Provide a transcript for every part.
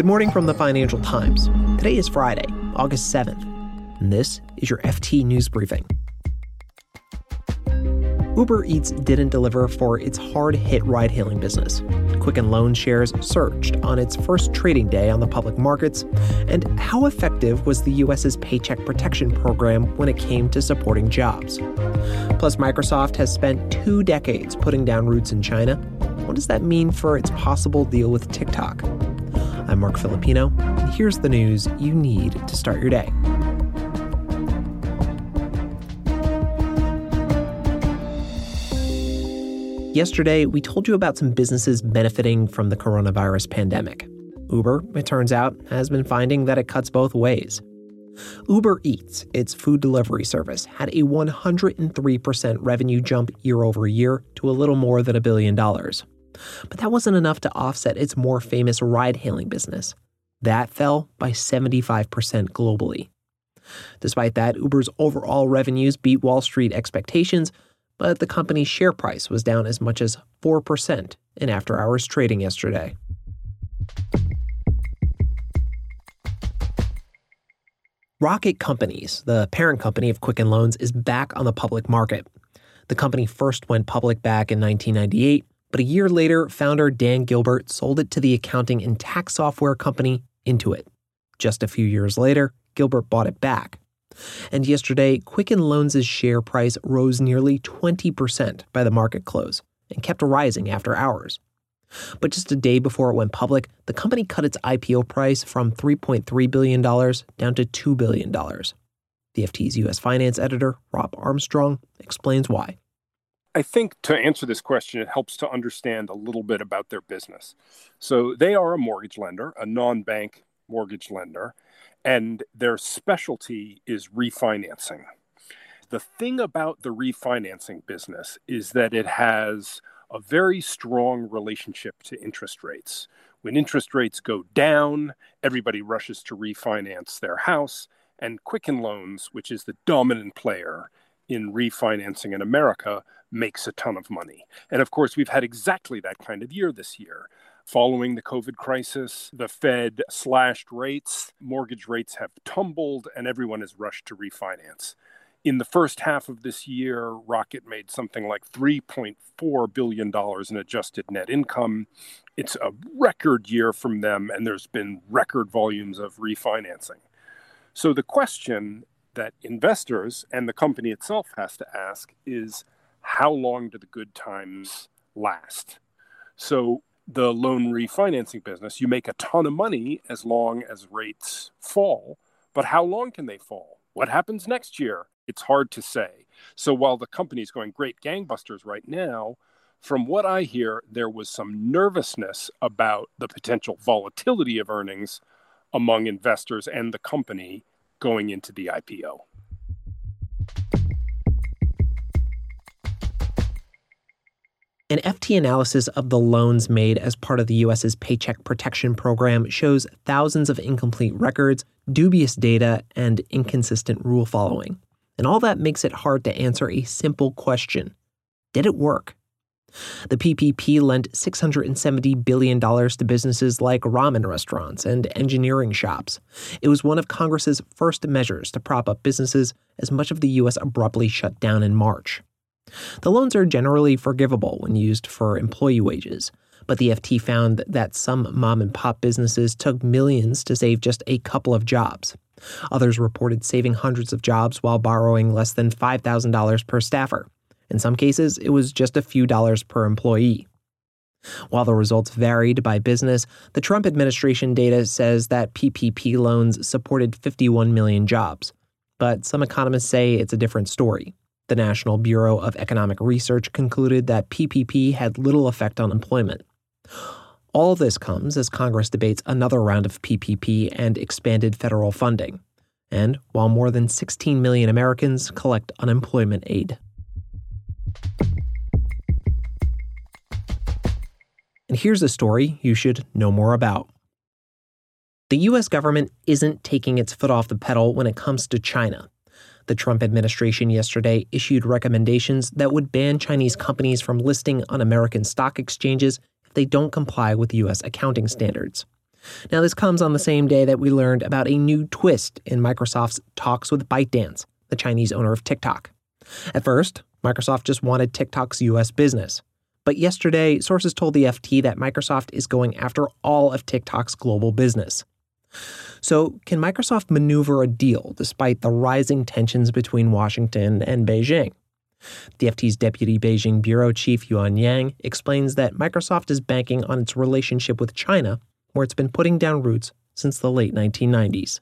Good morning from the Financial Times. Today is Friday, August 7th, and this is your FT News Briefing. Uber Eats didn't deliver for its hard hit ride hailing business. Quicken Loan shares surged on its first trading day on the public markets. And how effective was the US's Paycheck Protection Program when it came to supporting jobs? Plus, Microsoft has spent two decades putting down roots in China. What does that mean for its possible deal with TikTok? I'm Marc Filippino, and here's the news you need to start your day. Yesterday, we told you about some businesses benefiting from the coronavirus pandemic. Uber, it turns out, has been finding that it cuts both ways. Uber Eats, its food delivery service, had a 103% revenue jump year over year to a little more than a billion dollars. But that wasn't enough to offset its more famous ride hailing business. That fell by 75% globally. Despite that, Uber's overall revenues beat Wall Street expectations, but the company's share price was down as much as 4% in after hours trading yesterday. Rocket Companies, the parent company of Quicken Loans, is back on the public market. The company first went public back in 1998 but a year later, founder Dan Gilbert sold it to the accounting and tax software company Intuit. Just a few years later, Gilbert bought it back. And yesterday, Quicken Loans' share price rose nearly 20% by the market close and kept rising after hours. But just a day before it went public, the company cut its IPO price from $3.3 billion down to $2 billion. The FT's U.S. finance editor, Rob Armstrong, explains why. I think to answer this question, it helps to understand a little bit about their business. So they are a mortgage lender, a non bank mortgage lender, and their specialty is refinancing. The thing about the refinancing business is that it has a very strong relationship to interest rates. When interest rates go down, everybody rushes to refinance their house, and Quicken Loans, which is the dominant player in refinancing in America, makes a ton of money. And of course, we've had exactly that kind of year this year. Following the COVID crisis, the Fed slashed rates, mortgage rates have tumbled, and everyone has rushed to refinance. In the first half of this year, Rocket made something like $3.4 billion in adjusted net income. It's a record year from them, and there's been record volumes of refinancing. So the question that investors and the company itself has to ask is how long do the good times last? So, the loan refinancing business, you make a ton of money as long as rates fall, but how long can they fall? What happens next year? It's hard to say. So, while the company's going great gangbusters right now, from what I hear, there was some nervousness about the potential volatility of earnings among investors and the company going into the IPO. An FT analysis of the loans made as part of the US's Paycheck Protection Program shows thousands of incomplete records, dubious data, and inconsistent rule following. And all that makes it hard to answer a simple question Did it work? The PPP lent $670 billion to businesses like ramen restaurants and engineering shops. It was one of Congress's first measures to prop up businesses as much of the U.S. abruptly shut down in March. The loans are generally forgivable when used for employee wages, but the FT found that some mom and pop businesses took millions to save just a couple of jobs. Others reported saving hundreds of jobs while borrowing less than $5,000 per staffer. In some cases, it was just a few dollars per employee. While the results varied by business, the Trump administration data says that PPP loans supported 51 million jobs. But some economists say it's a different story. The National Bureau of Economic Research concluded that PPP had little effect on employment. All this comes as Congress debates another round of PPP and expanded federal funding, and while more than 16 million Americans collect unemployment aid. And here's a story you should know more about. The US government isn't taking its foot off the pedal when it comes to China. The Trump administration yesterday issued recommendations that would ban Chinese companies from listing on American stock exchanges if they don't comply with U.S. accounting standards. Now, this comes on the same day that we learned about a new twist in Microsoft's talks with ByteDance, the Chinese owner of TikTok. At first, Microsoft just wanted TikTok's US business. But yesterday, sources told the FT that Microsoft is going after all of TikTok's global business. So, can Microsoft maneuver a deal despite the rising tensions between Washington and Beijing? The FT's deputy Beijing bureau chief Yuan Yang explains that Microsoft is banking on its relationship with China, where it's been putting down roots since the late 1990s.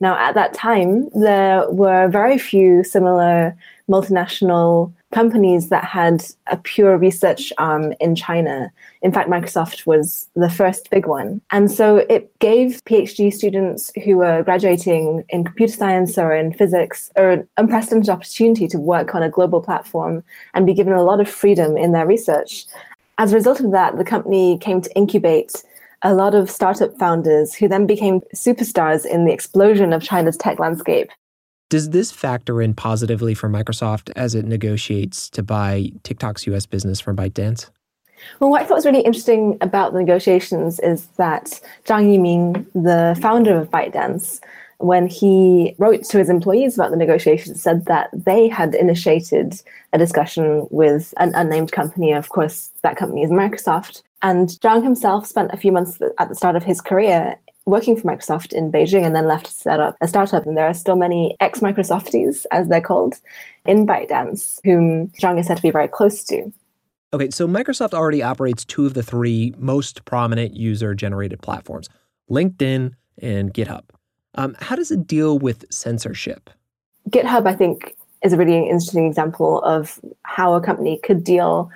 Now, at that time, there were very few similar multinational companies that had a pure research arm in China. In fact, Microsoft was the first big one. And so it gave PhD students who were graduating in computer science or in physics an unprecedented opportunity to work on a global platform and be given a lot of freedom in their research. As a result of that, the company came to incubate a lot of startup founders who then became superstars in the explosion of China's tech landscape. Does this factor in positively for Microsoft as it negotiates to buy TikTok's US business from ByteDance? Well, what I thought was really interesting about the negotiations is that Zhang Yiming, the founder of ByteDance, when he wrote to his employees about the negotiations, said that they had initiated a discussion with an unnamed company. Of course, that company is Microsoft. And Zhang himself spent a few months at the start of his career working for Microsoft in Beijing and then left to set up a startup. And there are still many ex Microsofties, as they're called, in ByteDance, whom Zhang is said to be very close to. Okay, so Microsoft already operates two of the three most prominent user generated platforms LinkedIn and GitHub. Um, how does it deal with censorship? GitHub, I think, is a really interesting example of how a company could deal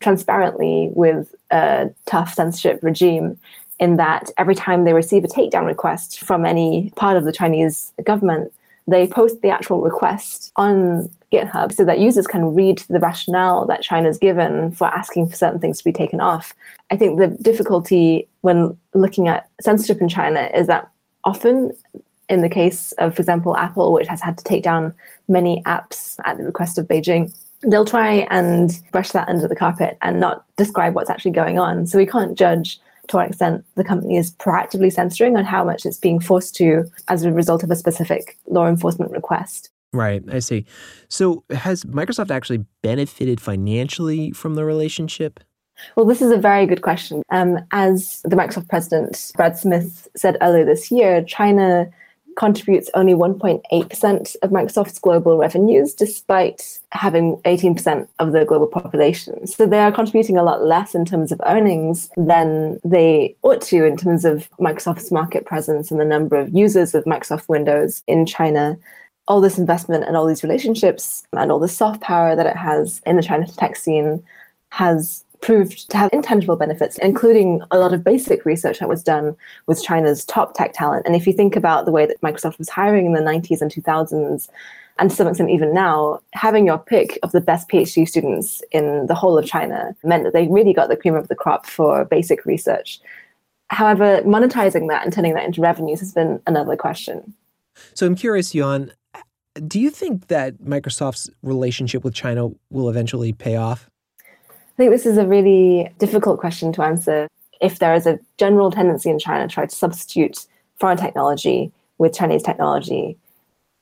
transparently with a tough censorship regime in that every time they receive a takedown request from any part of the Chinese government, they post the actual request on GitHub so that users can read the rationale that China's given for asking for certain things to be taken off. I think the difficulty when looking at censorship in China is that often, in the case of, for example, Apple, which has had to take down many apps at the request of Beijing, they'll try and brush that under the carpet and not describe what's actually going on. So we can't judge to what extent the company is proactively censoring and how much it's being forced to as a result of a specific law enforcement request. Right, I see. So has Microsoft actually benefited financially from the relationship? Well, this is a very good question. Um, as the Microsoft president, Brad Smith, said earlier this year, China contributes only 1.8% of Microsoft's global revenues, despite having 18% of the global population. So they are contributing a lot less in terms of earnings than they ought to in terms of Microsoft's market presence and the number of users of Microsoft Windows in China. All this investment and all these relationships and all the soft power that it has in the China tech scene has proved to have intangible benefits, including a lot of basic research that was done with China's top tech talent. And if you think about the way that Microsoft was hiring in the 90s and 2000s, and to some extent even now, having your pick of the best PhD students in the whole of China meant that they really got the cream of the crop for basic research. However, monetizing that and turning that into revenues has been another question. So I'm curious, Yuan, do you think that Microsoft's relationship with China will eventually pay off? Think this is a really difficult question to answer. If there is a general tendency in China to try to substitute foreign technology with Chinese technology,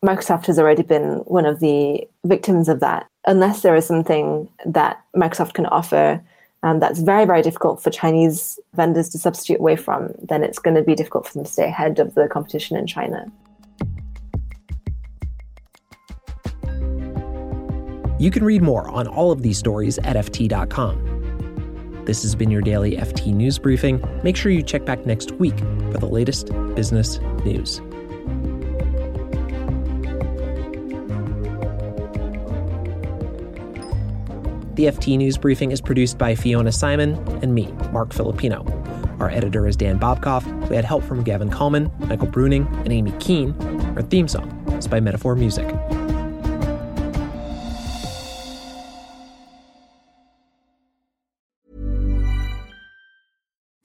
Microsoft has already been one of the victims of that. Unless there is something that Microsoft can offer um, that's very, very difficult for Chinese vendors to substitute away from, then it's going to be difficult for them to stay ahead of the competition in China. You can read more on all of these stories at FT.com. This has been your daily FT News Briefing. Make sure you check back next week for the latest business news. The FT News Briefing is produced by Fiona Symon and me, Marc Filippino. Our editor is Dan Bobkoff. We had help from Gavin Kallmann, Michael Bruning, and Amy Keene. Our theme song is by Metaphor Music.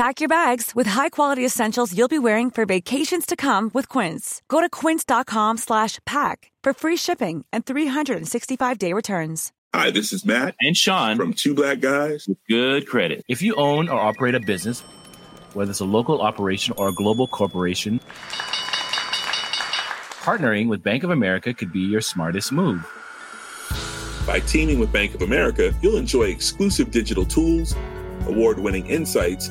Pack your bags with high-quality essentials you'll be wearing for vacations to come with Quince. Go to quince.com slash pack for free shipping and 365-day returns. Hi, this is Matt and Sean from Two Black Guys with Good Credit. If you own or operate a business, whether it's a local operation or a global corporation, partnering with Bank of America could be your smartest move. By teaming with Bank of America, you'll enjoy exclusive digital tools, award winning insights,